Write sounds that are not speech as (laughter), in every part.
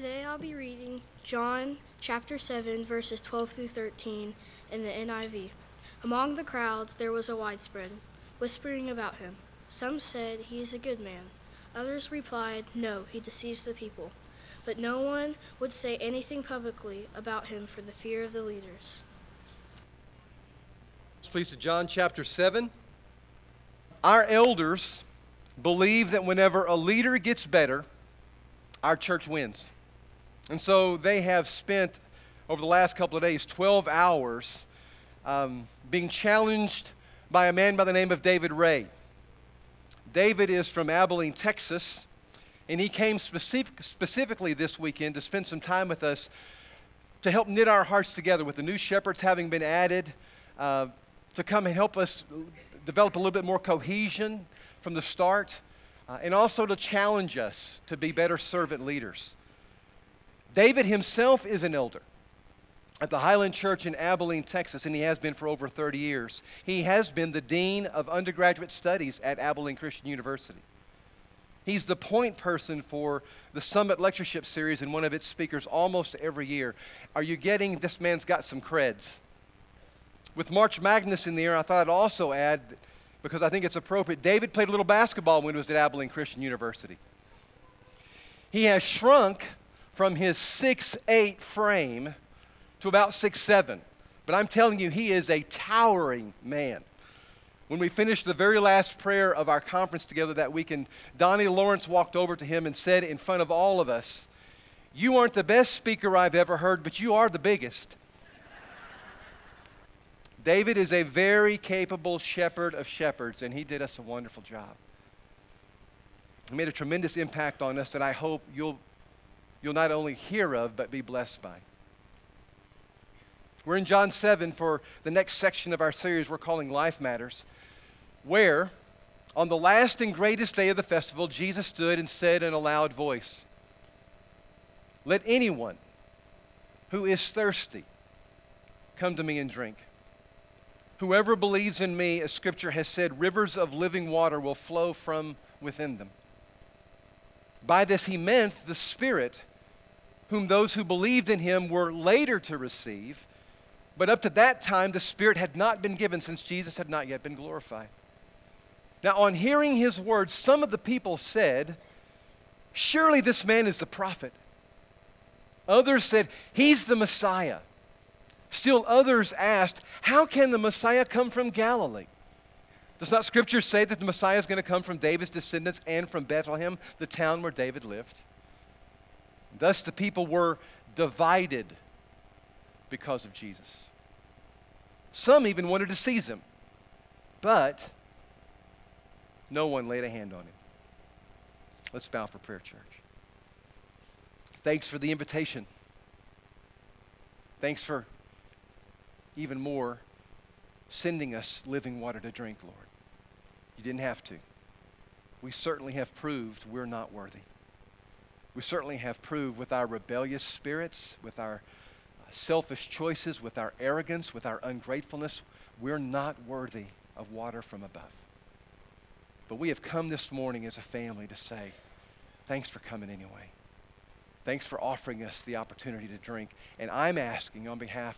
Today I'll be reading John chapter 7, verses 12 through 13 in the NIV. Among the crowds there was a widespread whispering about him. Some said, He is a good man. Others replied, No, he deceives the people. But no one would say anything publicly about him for the fear of the leaders. Please to John chapter 7. Our elders believe that whenever a leader gets better, our church wins. And so they have spent, over the last couple of days, 12 hours um, being challenged by a man by the name of David Ray. David is from Abilene, Texas, and he came specific, specifically this weekend to spend some time with us to help knit our hearts together with the new shepherds having been added, uh, to come and help us develop a little bit more cohesion from the start, uh, and also to challenge us to be better servant leaders. David himself is an elder at the Highland Church in Abilene, Texas, and he has been for over 30 years. He has been the Dean of Undergraduate Studies at Abilene Christian University. He's the point person for the Summit Lectureship Series and one of its speakers almost every year. Are you getting this man's got some creds? With March Madness in the air, I thought I'd also add, because I think it's appropriate, David played a little basketball when he was at Abilene Christian University. He has shrunk from his six-eight frame to about six-seven. But I'm telling you, he is a towering man. When we finished the very last prayer of our conference together that weekend, Donnie Lawrence walked over to him and said in front of all of us, You aren't the best speaker I've ever heard, but you are the biggest. (laughs) David is a very capable shepherd of shepherds, and he did us a wonderful job. He made a tremendous impact on us and I hope you'll, you'll not only hear of, but be blessed by. We're in John 7 for the next section of our series we're calling Life Matters, where on the last and greatest day of the festival, Jesus stood and said in a loud voice, Let anyone who is thirsty come to me and drink. Whoever believes in me, as Scripture has said, rivers of living water will flow from within them. By this he meant the Spirit, whom those who believed in him were later to receive. But up to that time, the Spirit had not been given since Jesus had not yet been glorified. Now, on hearing his words, some of the people said, Surely this man is the prophet. Others said, He's the Messiah. Still others asked, How can the Messiah come from Galilee? Does not Scripture say that the Messiah is going to come from David's descendants and from Bethlehem, the town where David lived? Thus the people were divided because of Jesus. Some even wanted to seize him, but no one laid a hand on him. Let's bow for prayer, church. Thanks for the invitation. Thanks for even more, sending us living water to drink, Lord. You didn't have to. We certainly have proved we're not worthy. We certainly have proved with our rebellious spirits, with our uh, selfish choices, with our arrogance, with our ungratefulness, we're not worthy of water from above. But we have come this morning as a family to say, thanks for coming anyway. Thanks for offering us the opportunity to drink. And I'm asking on behalf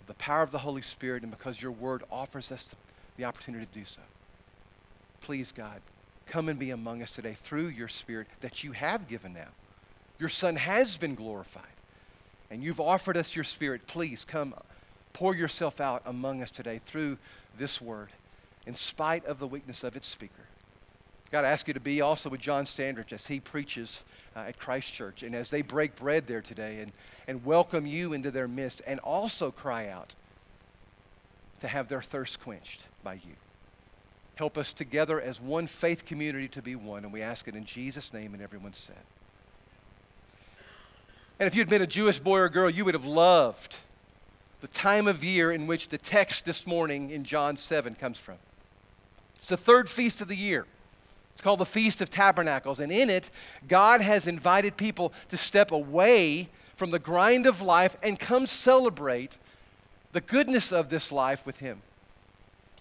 of the power of the Holy Spirit and because your word offers us the opportunity to do so. Please, God, come and be among us today through your Spirit that you have given now. Your Son has been glorified, and you've offered us your Spirit. Please come, pour yourself out among us today through this word, in spite of the weakness of its speaker. God, I ask you to be also with John Standridge as he preaches uh, at Christ Church and as they break bread there today and, and welcome you into their midst and also cry out to have their thirst quenched by you. Help us together as one faith community to be one, and we ask it in Jesus' name, and everyone said. And if you'd been a Jewish boy or girl, you would have loved the time of year in which the text this morning in John 7 comes from. It's the third feast of the year. It's called the Feast of Tabernacles. And in it, God has invited people to step away from the grind of life and come celebrate the goodness of this life with Him.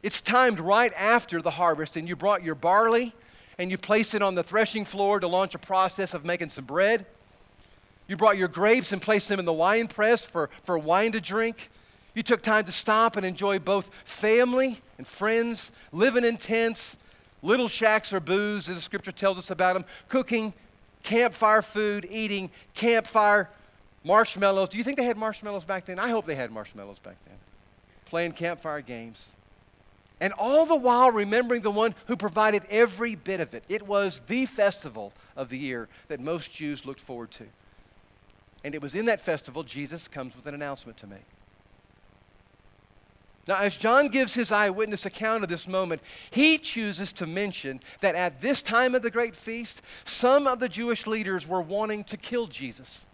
It's timed right after the harvest, and you brought your barley and you placed it on the threshing floor to launch a process of making some bread. You brought your grapes and placed them in the wine press for, for wine to drink. You took time to stop and enjoy both family and friends, living in tents, little shacks or booths, as the scripture tells us about them, cooking campfire food, eating campfire marshmallows. Do you think they had marshmallows back then? I hope they had marshmallows back then. Playing campfire games. And all the while remembering the one who provided every bit of it. It was the festival of the year that most Jews looked forward to. And it was in that festival Jesus comes with an announcement to make. Now, as John gives his eyewitness account of this moment, he chooses to mention that at this time of the great feast, some of the Jewish leaders were wanting to kill Jesus.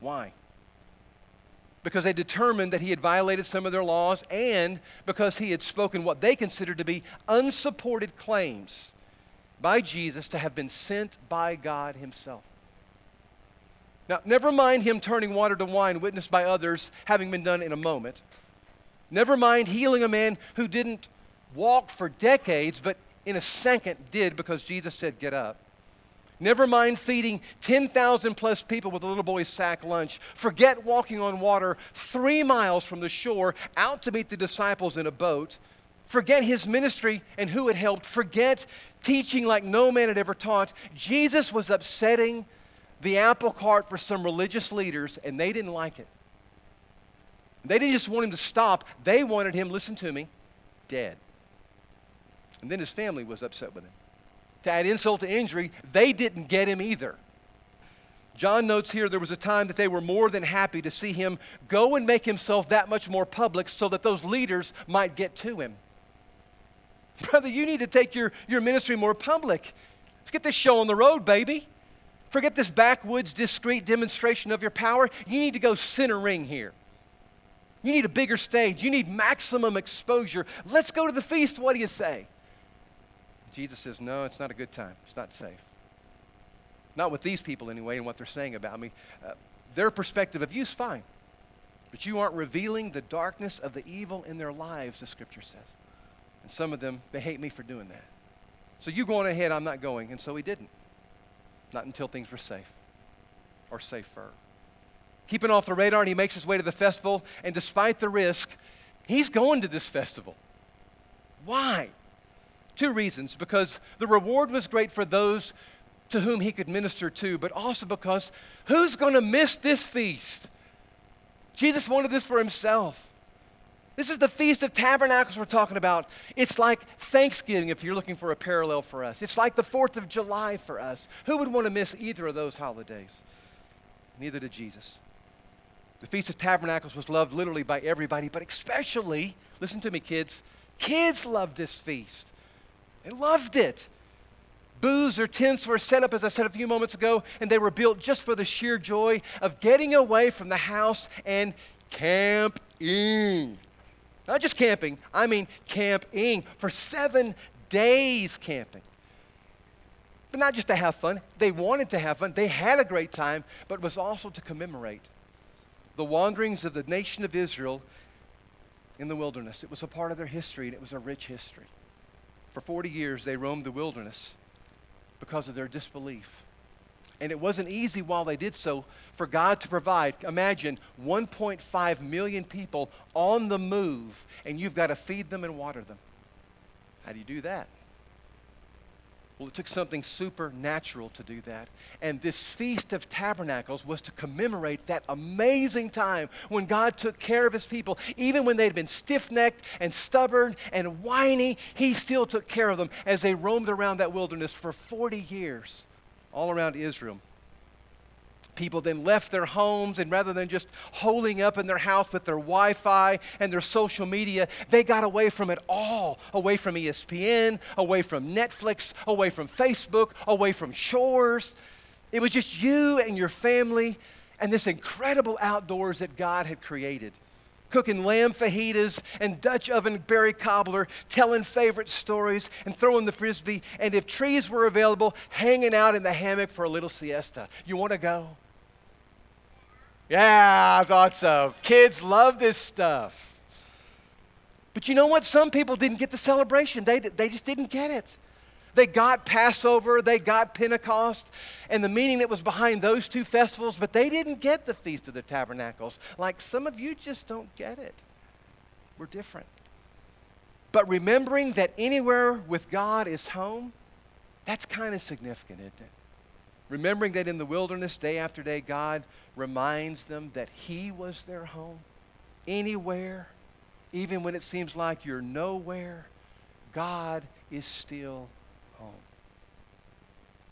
Why? Because they determined that he had violated some of their laws and because he had spoken what they considered to be unsupported claims by Jesus to have been sent by God himself. Now, never mind him turning water to wine, witnessed by others, having been done in a moment. Never mind healing a man who didn't walk for decades, but in a second did because Jesus said, Get up. Never mind feeding 10,000 plus people with a little boy's sack lunch. Forget walking on water three miles from the shore out to meet the disciples in a boat. Forget his ministry and who it helped. Forget teaching like no man had ever taught. Jesus was upsetting the apple cart for some religious leaders, and they didn't like it. They didn't just want him to stop, they wanted him, listen to me, dead. And then his family was upset with him. To add insult to injury, they didn't get him either. John notes here there was a time that they were more than happy to see him go and make himself that much more public so that those leaders might get to him. Brother, you need to take your, your ministry more public. Let's get this show on the road, baby. Forget this backwoods, discreet demonstration of your power. You need to go center ring here. You need a bigger stage. You need maximum exposure. Let's go to the feast. What do you say? Jesus says, No, it's not a good time. It's not safe. Not with these people, anyway, and what they're saying about me. Uh, their perspective of you is fine, but you aren't revealing the darkness of the evil in their lives, the scripture says. And some of them, they hate me for doing that. So you go on ahead, I'm not going. And so he didn't. Not until things were safe or safer keeping off the radar, and he makes his way to the festival. And despite the risk, he's going to this festival. Why? Two reasons. Because the reward was great for those to whom he could minister to, but also because who's going to miss this feast? Jesus wanted this for himself. This is the Feast of Tabernacles we're talking about. It's like Thanksgiving if you're looking for a parallel for us. It's like the 4th of July for us. Who would want to miss either of those holidays? Neither did Jesus. The Feast of Tabernacles was loved literally by everybody, but especially, listen to me, kids, kids loved this feast. They loved it. Booths or tents were set up, as I said a few moments ago, and they were built just for the sheer joy of getting away from the house and camping. Not just camping, I mean camping for seven days camping. But not just to have fun. They wanted to have fun. They had a great time, but it was also to commemorate the wanderings of the nation of Israel in the wilderness. It was a part of their history, and it was a rich history. For 40 years, they roamed the wilderness because of their disbelief. And it wasn't easy while they did so for God to provide. Imagine 1.5 million people on the move, and you've got to feed them and water them. How do you do that? Well, it took something supernatural to do that. And this Feast of Tabernacles was to commemorate that amazing time when God took care of his people. Even when they'd been stiff necked and stubborn and whiny, he still took care of them as they roamed around that wilderness for 40 years all around Israel people then left their homes and rather than just holding up in their house with their Wi Fi and their social media, they got away from it all away from ESPN, away from Netflix, away from Facebook, away from shores. It was just you and your family and this incredible outdoors that God had created. Cooking lamb fajitas and Dutch oven berry cobbler, telling favorite stories and throwing the frisbee, and if trees were available, hanging out in the hammock for a little siesta. You want to go? Yeah, I thought so. Kids love this stuff. But you know what? Some people didn't get the celebration. They, they just didn't get it. They got Passover, they got Pentecost, and the meaning that was behind those two festivals, but they didn't get the Feast of the Tabernacles. Like some of you just don't get it. We're different. But remembering that anywhere with God is home, that's kind of significant, isn't it? Remembering that in the wilderness, day after day, God reminds them that He was their home. Anywhere, even when it seems like you're nowhere, God is still home.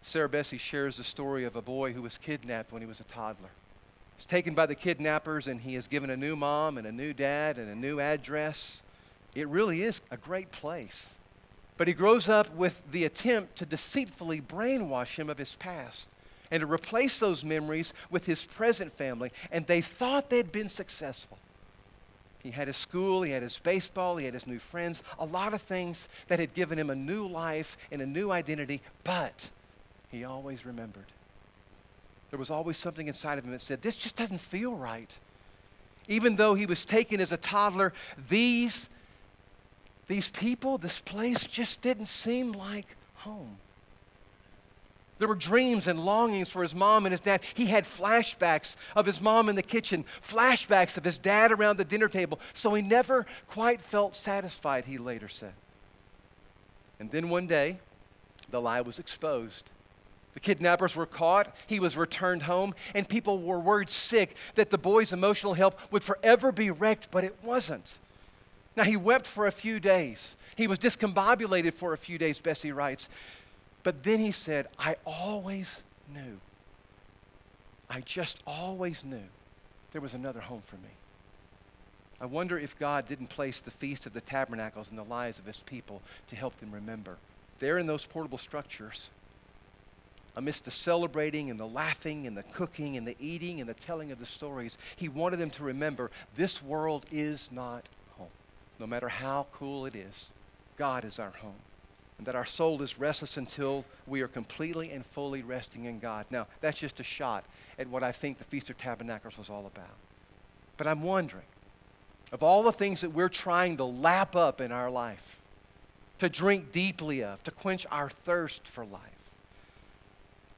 Sarah Bessey shares the story of a boy who was kidnapped when he was a toddler. He's taken by the kidnappers and he is given a new mom and a new dad and a new address. It really is a great place. But he grows up with the attempt to deceitfully brainwash him of his past and to replace those memories with his present family. And they thought they'd been successful. He had his school, he had his baseball, he had his new friends, a lot of things that had given him a new life and a new identity, but he always remembered. There was always something inside of him that said, This just doesn't feel right. Even though he was taken as a toddler, these these people, this place just didn't seem like home. There were dreams and longings for his mom and his dad. He had flashbacks of his mom in the kitchen, flashbacks of his dad around the dinner table. So he never quite felt satisfied, he later said. And then one day, the lie was exposed. The kidnappers were caught. He was returned home, and people were worried sick that the boy's emotional health would forever be wrecked, but it wasn't. Now, he wept for a few days. He was discombobulated for a few days, Bessey writes. But then he said, I always knew. I just always knew there was another home for me. I wonder if God didn't place the Feast of the Tabernacles in the lives of his people to help them remember. There in those portable structures, amidst the celebrating and the laughing and the cooking and the eating and the telling of the stories, he wanted them to remember this world is not home. no matter how cool it is, God is our home. And that our soul is restless until we are completely and fully resting in God. Now, that's just a shot at what I think the Feast of Tabernacles was all about. But I'm wondering, of all the things that we're trying to lap up in our life, to drink deeply of, to quench our thirst for life,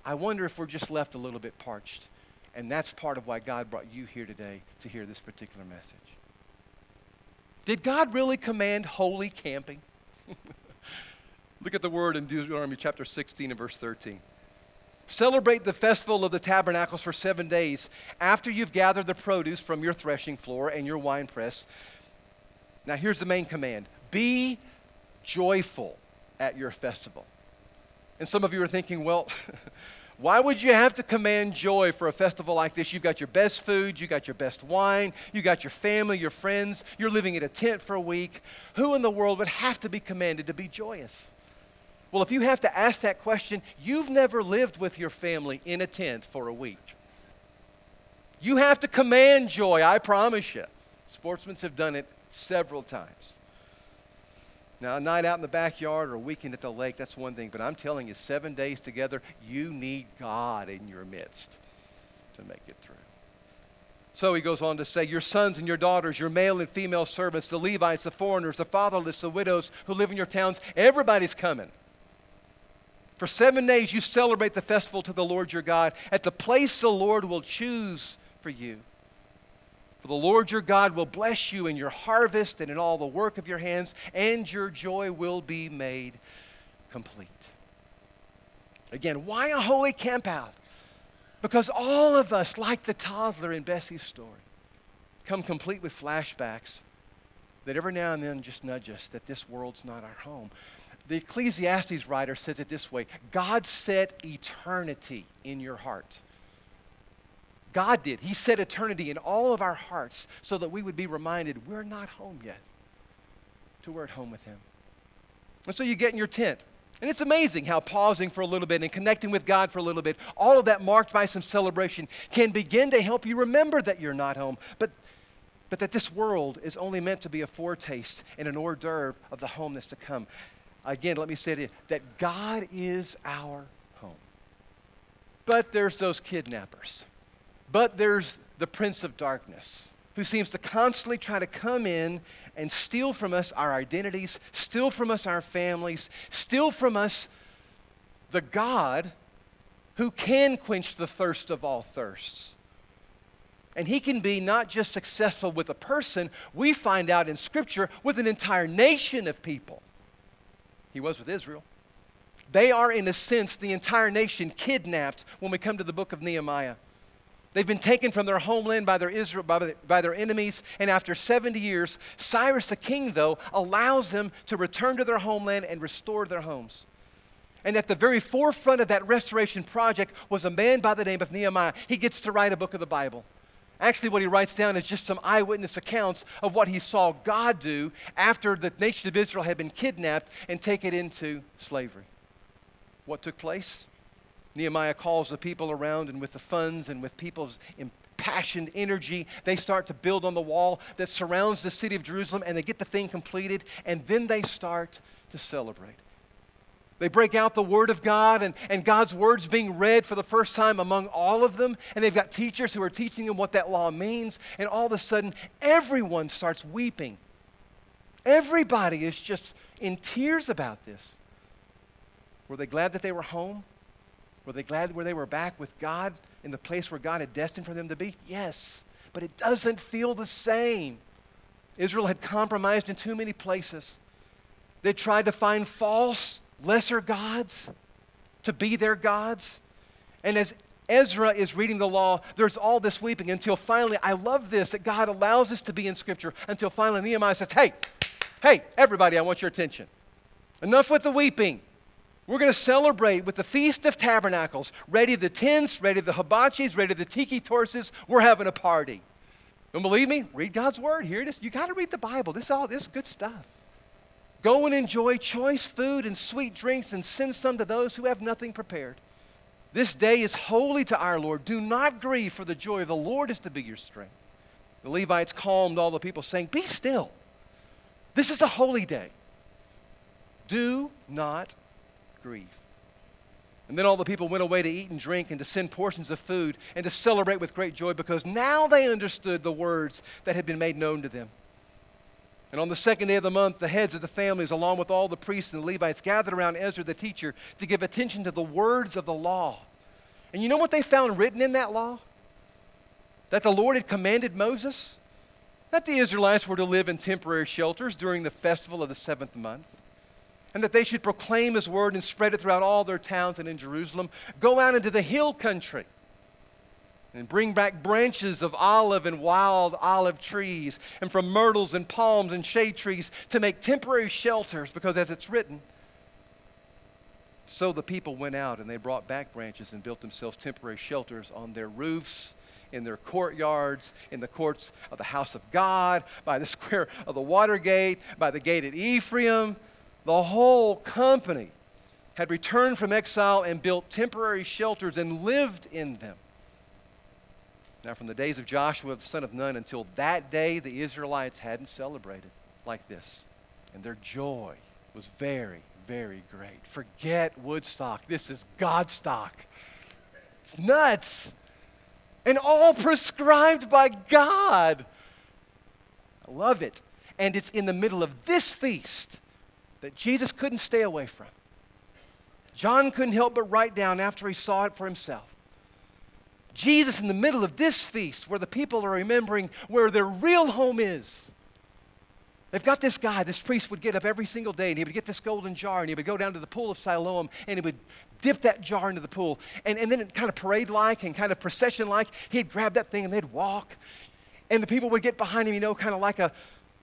I wonder if we're just left a little bit parched. And that's part of why God brought you here today to hear this particular message. Did God really command holy camping? (laughs) Look at the word in Deuteronomy chapter 16 and verse 13. Celebrate the festival of the tabernacles for seven days after you've gathered the produce from your threshing floor and your winepress. Now, here's the main command be joyful at your festival. And some of you are thinking, well, (laughs) Why would you have to command joy for a festival like this? You've got your best food, you've got your best wine, you got your family, your friends, you're living in a tent for a week. Who in the world would have to be commanded to be joyous? Well, if you have to ask that question, you've never lived with your family in a tent for a week. You have to command joy, I promise you. Sportsmen have done it several times. Now, a night out in the backyard or a weekend at the lake, that's one thing. But I'm telling you, seven days together, you need God in your midst to make it through. So he goes on to say, Your sons and your daughters, your male and female servants, the Levites, the foreigners, the fatherless, the widows who live in your towns, everybody's coming. For seven days you celebrate the festival to the Lord your God at the place the Lord will choose for you. For the Lord your God will bless you in your harvest and in all the work of your hands, and your joy will be made complete. Again, why a holy campout? Because all of us, like the toddler in Bessey's story, come complete with flashbacks that every now and then just nudge us that this world's not our home. The Ecclesiastes writer says it this way God set eternity in your heart. God did. He set eternity in all of our hearts so that we would be reminded we're not home yet, till we're at home with Him. And so you get in your tent. And it's amazing how pausing for a little bit and connecting with God for a little bit, all of that marked by some celebration, can begin to help you remember that you're not home, but, but that this world is only meant to be a foretaste and an hors d'oeuvre of the home that's to come. Again, let me say to you that God is our home. But there's those kidnappers but there's the prince of darkness who seems to constantly try to come in and steal from us our identities, steal from us our families, steal from us the God who can quench the thirst of all thirsts. And he can be not just successful with a person, we find out in Scripture with an entire nation of people. He was with Israel. They are, in a sense, the entire nation kidnapped when we come to the book of Nehemiah. They've been taken from their homeland by their, Israel, by, the, by their enemies, and after 70 years, Cyrus the king, though, allows them to return to their homeland and restore their homes. And at the very forefront of that restoration project was a man by the name of Nehemiah. He gets to write a book of the Bible. Actually, what he writes down is just some eyewitness accounts of what he saw God do after the nation of Israel had been kidnapped and taken into slavery. What took place? Nehemiah calls the people around, and with the funds and with people's impassioned energy, they start to build on the wall that surrounds the city of Jerusalem, and they get the thing completed, and then they start to celebrate. They break out the Word of God, and, and God's Word's being read for the first time among all of them. And they've got teachers who are teaching them what that law means. And all of a sudden, everyone starts weeping. Everybody is just in tears about this. Were they glad that they were home? Were they glad where they were back with God in the place where God had destined for them to be? Yes, but it doesn't feel the same. Israel had compromised in too many places. They tried to find false, lesser gods to be their gods. And as Ezra is reading the law, there's all this weeping until finally, I love this that God allows us to be in Scripture until finally Nehemiah says, Hey, hey, everybody, I want your attention. Enough with the weeping. We're going to celebrate with the Feast of Tabernacles. Ready the tents, ready the hibachis, ready the tiki torches. We're having a party. Don't believe me? Read God's Word. Here it is. You got to read the Bible. This all this is good stuff. Go and enjoy choice food and sweet drinks and send some to those who have nothing prepared. This day is holy to our Lord. Do not grieve, for the joy of the Lord is to be your strength. The Levites calmed all the people, saying, Be still. This is a holy day. Do not grieve. And then all the people went away to eat and drink and to send portions of food and to celebrate with great joy because now they understood the words that had been made known to them. And on the second day of the month, the heads of the families, along with all the priests and the Levites, gathered around Ezra the teacher to give attention to the words of the law. And you know what they found written in that law? That the Lord had commanded Moses? That the Israelites were to live in temporary shelters during the festival of the seventh month and that they should proclaim his word and spread it throughout all their towns and in Jerusalem. Go out into the hill country and bring back branches of olive and wild olive trees, and from myrtles and palms and shade trees to make temporary shelters, because as it's written, so the people went out and they brought back branches and built themselves temporary shelters on their roofs, in their courtyards, in the courts of the house of God, by the (laughs) square of the water gate, by the gate at Ephraim the whole company had returned from exile and built temporary shelters and lived in them. Now, from the days of Joshua, the son of Nun, until that day, the Israelites hadn't celebrated like this. And their joy was very, very great. Forget Woodstock. This is Godstock. It's nuts. And all prescribed by God. I love it. And it's in the middle of this feast that Jesus couldn't stay away from. John couldn't help but write down after he saw it for himself. Jesus, in the middle of this feast, where the people are remembering where their real home is. They've got this guy, this priest would get up every single day and he would get this golden jar and he would go down to the pool of Siloam and he would dip that jar into the pool. And, and then, kind of parade like and kind of procession like, he'd grab that thing and they'd walk. And the people would get behind him, you know, kind of like a,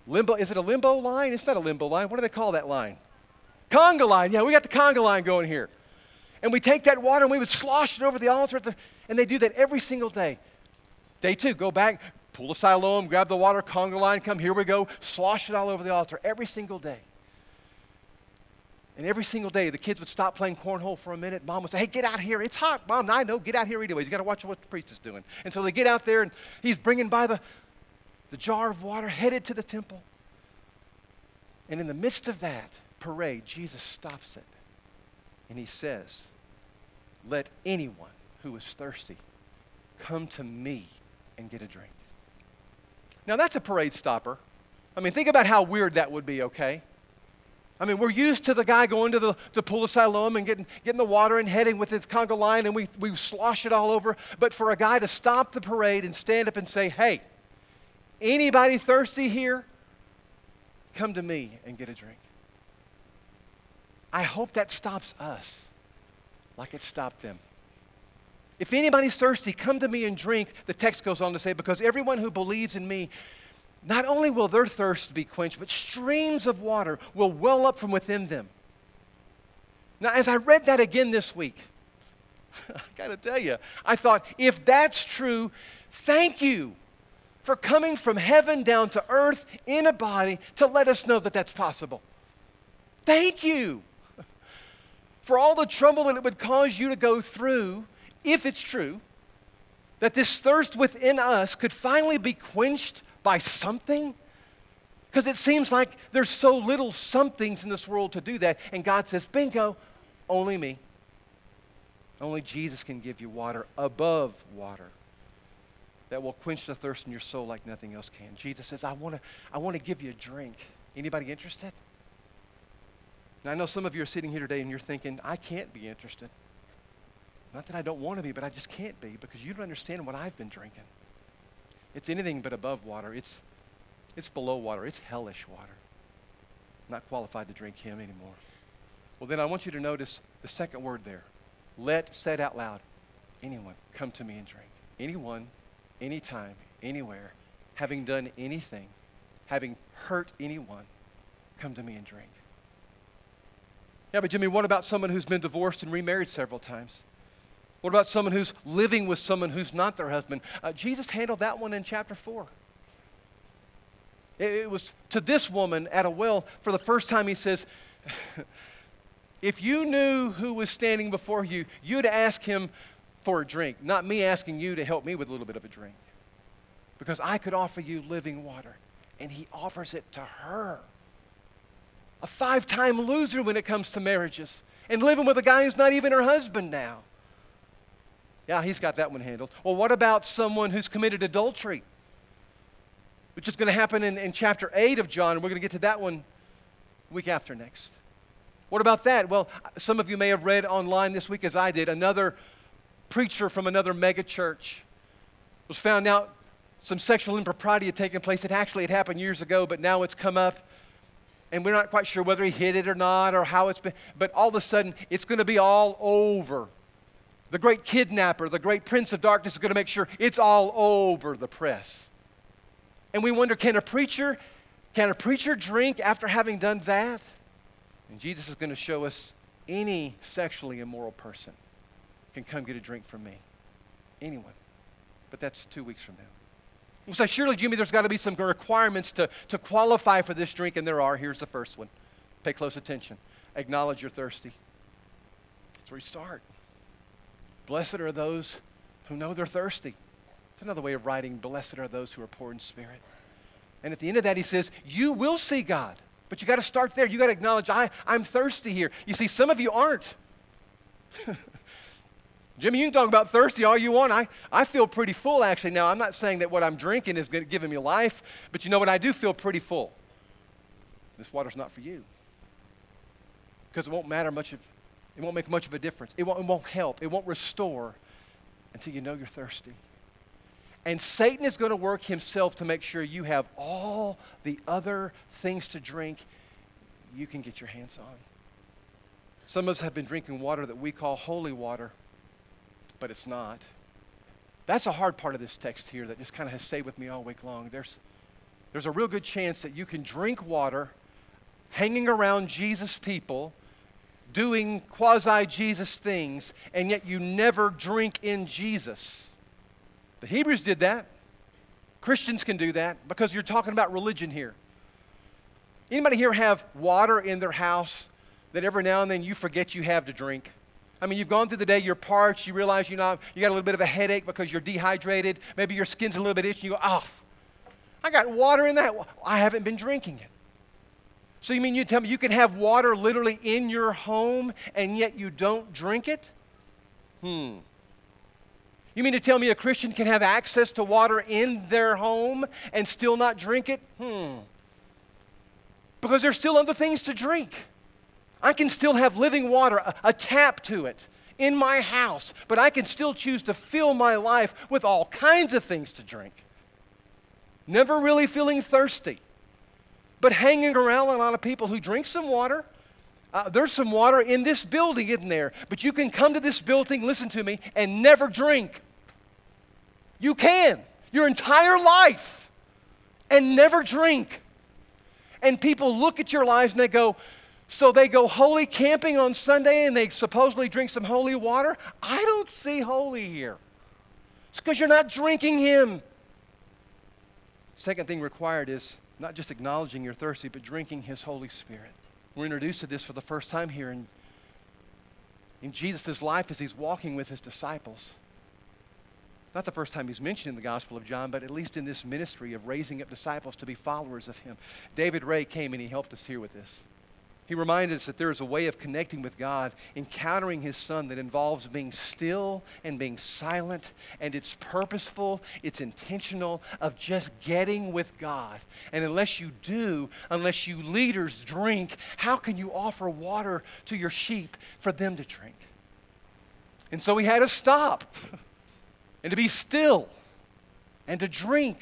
Limbo, is it a limbo line? It's not a limbo line. What do they call that line? Conga line. Yeah, we got the conga line going here. And we take that water and we would slosh it over the altar. At the, and they do that every single day. Day two, go back, pull the Siloam, grab the water, conga line, come, here we go, slosh it all over the altar every single day. And every single day, the kids would stop playing cornhole for a minute. Mom would say, Hey, get out here. It's hot. Mom, I know. Get out here anyways. You got to watch what the priest is doing. And so they get out there, and he's bringing by the, the jar of water, headed to the temple. And in the midst of that parade, Jesus stops it and he says, Let anyone who is thirsty come to me and get a drink. Now, that's a parade stopper. I mean, think about how weird that would be, okay? I mean, we're used to the guy going to the pool of Siloam and getting, getting the water and heading with his conga line and we, we slosh it all over. But for a guy to stop the parade and stand up and say, hey, anybody thirsty here? Come to me and get a drink. I hope that stops us like it stopped them. If anybody's thirsty, come to me and drink. The text goes on to say, because everyone who believes in me, not only will their thirst be quenched, but streams of water will well up from within them. Now, as I read that again this week, (laughs) I got to tell you, I thought, if that's true, thank you for coming from heaven down to earth in a body to let us know that that's possible. Thank you (laughs) for all the trouble that it would cause you to go through if it's true, that this thirst within us could finally be quenched by something? Because it seems like there's so little somethings in this world to do that. And God says, bingo, only me. Only Jesus can give you water above water that will quench the thirst in your soul like nothing else can. Jesus says, I want to I want to give you a drink. Anybody interested? Now, I know some of you are sitting here today and you're thinking, I can't be interested. Not that I don't want to be, but I just can't be because you don't understand what I've been drinking. It's anything but above water. It's, it's below water. It's hellish water. not qualified to drink him anymore. Well, then I want you to notice the second word there. Let, said out loud, anyone come to me and drink. Anyone, anytime, anywhere, having done anything, having hurt anyone, come to me and drink. Yeah, but Jimmy, what about someone who's been divorced and remarried several times? What about someone who's living with someone who's not their husband? Uh, Jesus handled that one in chapter 4. It, it was to this woman at a well, for the first time, he says, (laughs) If you knew who was standing before you, you'd ask him for a drink, not me asking you to help me with a little bit of a drink. Because I could offer you living water. And he offers it to her. A five time loser when it comes to marriages. And living with a guy who's not even her husband now. Yeah, he's got that one handled. Well, what about someone who's committed adultery? Which is going to happen in, in chapter 8 of John, and we're going to get to that one week after next. What about that? Well, some of you may have read online this week, as I did, another preacher from another mega church was found out some sexual impropriety had taken place. It actually had happened years ago, but now it's come up. And we're not quite sure whether he hid it or not or how it's been. But all of a sudden, it's going to be all over the great kidnapper, the great prince of darkness is going to make sure it's all over the press. And we wonder can a preacher can a preacher drink after having done that? And Jesus is going to show us any sexually immoral person can come get a drink from me. Anyone. But that's two weeks from now. We'll say, surely, Jimmy, there's got to be some requirements to, to qualify for this drink, and there are. Here's the first one. Pay close attention. Acknowledge you're thirsty. That's where you start. Blessed are those who know they're thirsty. It's another way of writing, blessed are those who are poor in spirit. And at the end of that, he says, You will see God. But you got to start there. You got to acknowledge, I, I'm thirsty here. You see, some of you aren't. (laughs) Jimmy, you can talk about thirsty all you want. I, I feel pretty full, actually. Now, I'm not saying that what I'm drinking is giving me life, but you know what? I do feel pretty full. This water's not for you. Because it won't matter much if it won't make much of a difference. It won't, it won't help. It won't restore until you know you're thirsty. And Satan is going to work himself to make sure you have all the other things to drink you can get your hands on. Some of us have been drinking water that we call holy water, but it's not. That's a hard part of this text here that just kind of has stayed with me all week long. There's, there's a real good chance that you can drink water hanging around Jesus' people doing quasi Jesus things, and yet you never drink in Jesus. The Hebrews did that. Christians can do that because you're talking about religion here. Anybody here have water in their house that every now and then you forget you have to drink? I mean, you've gone through the day, you're parched, you realize you know you got a little bit of a headache because you're dehydrated, maybe your skin's a little bit itchy, you go, oh, I got water in that. I haven't been drinking it. So you mean you tell me you can have water literally in your home and yet you don't drink it? Hmm. You mean to tell me a Christian can have access to water in their home and still not drink it? Hmm. because there's still other things to drink. I can still have living water, a, a tap to it in my house, but I can still choose to fill my life with all kinds of things to drink. Never really feeling thirsty, but hanging around a lot of people who drink some water. Uh, there's some water in this building, isn't there? But you can come to this building, listen to me, and never drink. You can, your entire life, and never drink. And people look at your lives and they go, so they go holy camping on Sunday and they supposedly drink some holy water? I don't see holy here. It's because you're not drinking Him. Second thing required is not just acknowledging you're thirsty, but drinking His Holy Spirit. We're introduced to this for the first time here in, in Jesus' life as He's walking with His disciples. Not the first time he's mentioned in the Gospel of John, but at least in this ministry of raising up disciples to be followers of him. David Ray came and he helped us here with this. He reminded us that there is a way of connecting with God, encountering His Son that involves being still and being silent, and it's purposeful, it's intentional, of just getting with God. And unless you do, unless you leaders drink, how can you offer water to your sheep for them to drink? And so he had to stop (laughs) and to be still and to drink.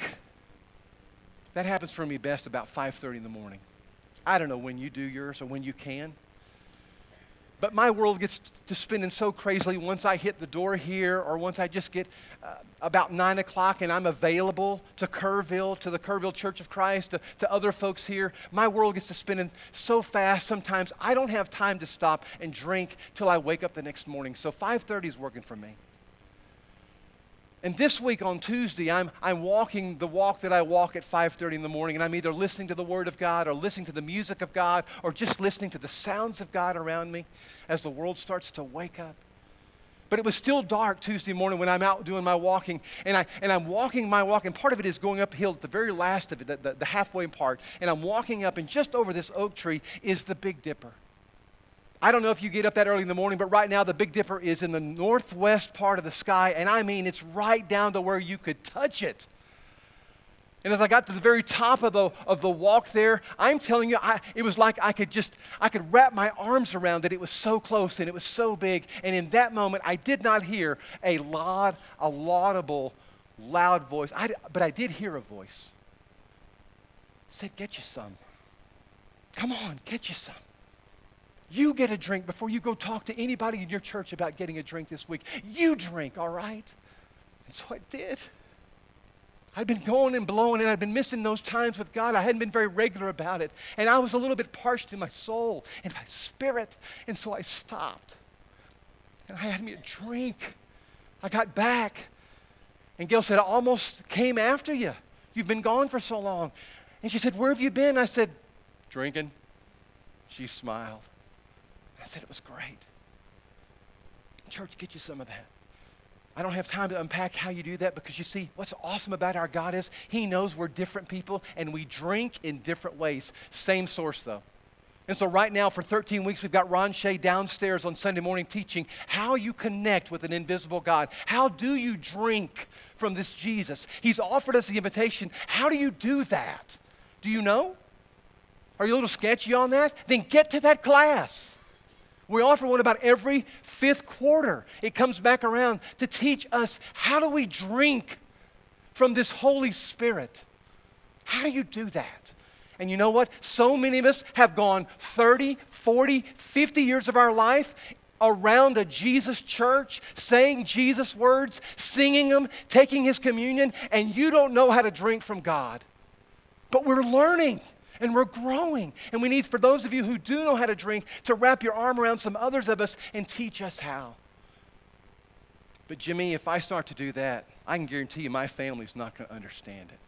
That happens for me best about 5:30 in the morning. I don't know when you do yours or when you can. But my world gets to spinning so crazily once I hit the door here or once I just get uh, about 9 o'clock and I'm available to Kerrville, to the Kerrville Church of Christ, to, to other folks here. My world gets to spinning so fast sometimes I don't have time to stop and drink till I wake up the next morning. So 5.30 is working for me. And this week on Tuesday, I'm, I'm walking the walk that I walk at 5:30 in the morning, and I'm either listening to the Word of God or listening to the music of God or just listening to the sounds of God around me as the world starts to wake up. But it was still dark Tuesday morning when I'm out doing my walking, and, I, and I'm walking my walk, and part of it is going uphill at the very last of it, the, the, the halfway part, and I'm walking up, and just over this oak tree is the Big Dipper. I don't know if you get up that early in the morning, but right now the Big Dipper is in the northwest part of the sky, and I mean it's right down to where you could touch it. And as I got to the very top of the, of the walk there, I'm telling you, I, it was like I could just, I could wrap my arms around it. It was so close and it was so big. And in that moment, I did not hear a loud, a laudable, loud voice. I, but I did hear a voice. It said, get you some. Come on, get you some. You get a drink before you go talk to anybody in your church about getting a drink this week. You drink, all right? And so I did. I'd been going and blowing, and I'd been missing those times with God. I hadn't been very regular about it. And I was a little bit parched in my soul and my spirit. And so I stopped. And I had me a drink. I got back. And Gail said, I almost came after you. You've been gone for so long. And she said, Where have you been? I said, Drinking. She smiled. I said, It was great. Church, get you some of that. I don't have time to unpack how you do that because you see, what's awesome about our God is He knows we're different people and we drink in different ways. Same source, though. And so, right now, for 13 weeks, we've got Ron Shea downstairs on Sunday morning teaching how you connect with an invisible God. How do you drink from this Jesus? He's offered us the invitation. How do you do that? Do you know? Are you a little sketchy on that? Then get to that class. We offer one about every fifth quarter. It comes back around to teach us how do we drink from this Holy Spirit? How do you do that? And you know what? So many of us have gone 30, 40, 50 years of our life around a Jesus church, saying Jesus words, singing them, taking his communion, and you don't know how to drink from God. But we're learning and we're growing. And we need, for those of you who do know how to drink, to wrap your arm around some others of us and teach us how. But, Jimmy, if I start to do that, I can guarantee you my family's not going to understand it.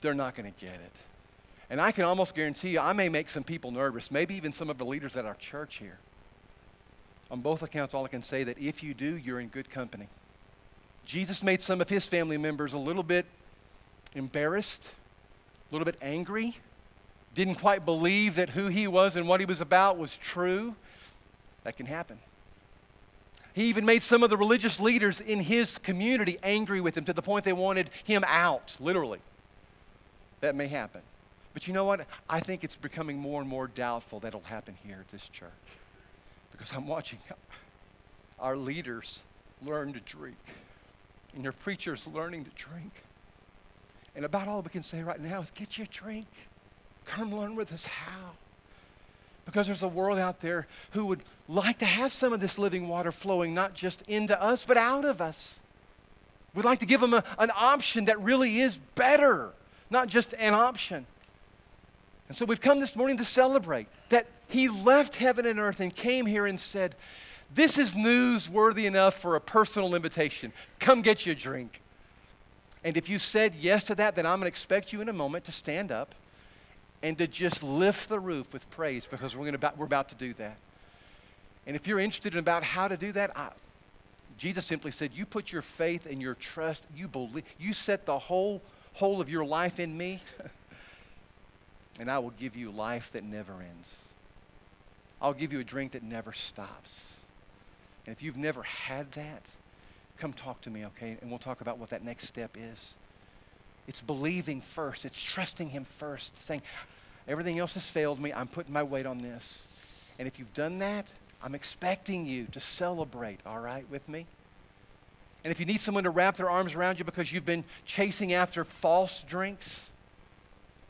They're not going to get it. And I can almost guarantee you I may make some people nervous, maybe even some of the leaders at our church here. On both accounts, all I can say that if you do, you're in good company. Jesus made some of his family members a little bit embarrassed, a little bit angry, didn't quite believe that who he was and what he was about was true, that can happen. He even made some of the religious leaders in his community angry with him to the point they wanted him out, literally. That may happen. But you know what? I think it's becoming more and more doubtful that'll happen here at this church. Because I'm watching our leaders learn to drink, and your preachers learning to drink. And about all we can say right now is get you a drink. Come learn with us how. Because there's a world out there who would like to have some of this living water flowing not just into us, but out of us. We'd like to give them a, an option that really is better, not just an option. And so we've come this morning to celebrate that He left heaven and earth and came here and said, This is news worthy enough for a personal invitation. Come get you a drink. And if you said yes to that, then I'm going to expect you in a moment to stand up and to just lift the roof with praise because we're, going to about, we're about to do that. And if you're interested in about how to do that, I, Jesus simply said, You put your faith and your trust, you believe, you set the whole whole of your life in me, (laughs) and I will give you life that never ends. I'll give you a drink that never stops. And if you've never had that, come talk to me, okay? And we'll talk about what that next step is. It's believing first, it's trusting Him first, saying, Everything else has failed me. I'm putting my weight on this. And if you've done that, I'm expecting you to celebrate, all right, with me? And if you need someone to wrap their arms around you because you've been chasing after false drinks,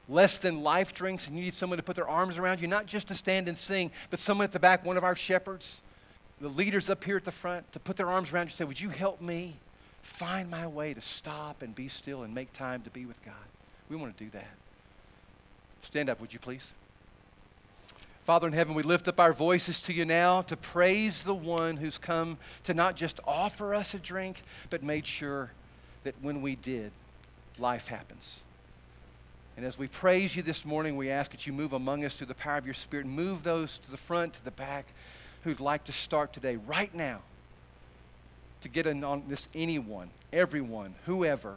less than life drinks, and you need someone to put their arms around you, not just to stand and sing, but someone at the back, one of our shepherds, the leaders up here at the front, to put their arms around you and say, Would you help me find my way to stop and be still and make time to be with God? We want to do that. Stand up, would you please? Father in heaven, we lift up our voices to you now to praise the one who's come to not just offer us a drink, but made sure that when we did, life happens. And as we praise you this morning, we ask that you move among us through the power of your Spirit. Move those to the front, to the back, who'd like to start today, right now, to get in on this anyone, everyone, whoever,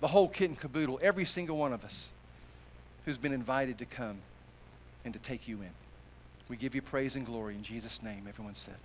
the whole kit and caboodle, every single one of us who's been invited to come and to take you in. We give you praise and glory in Jesus' name, everyone said.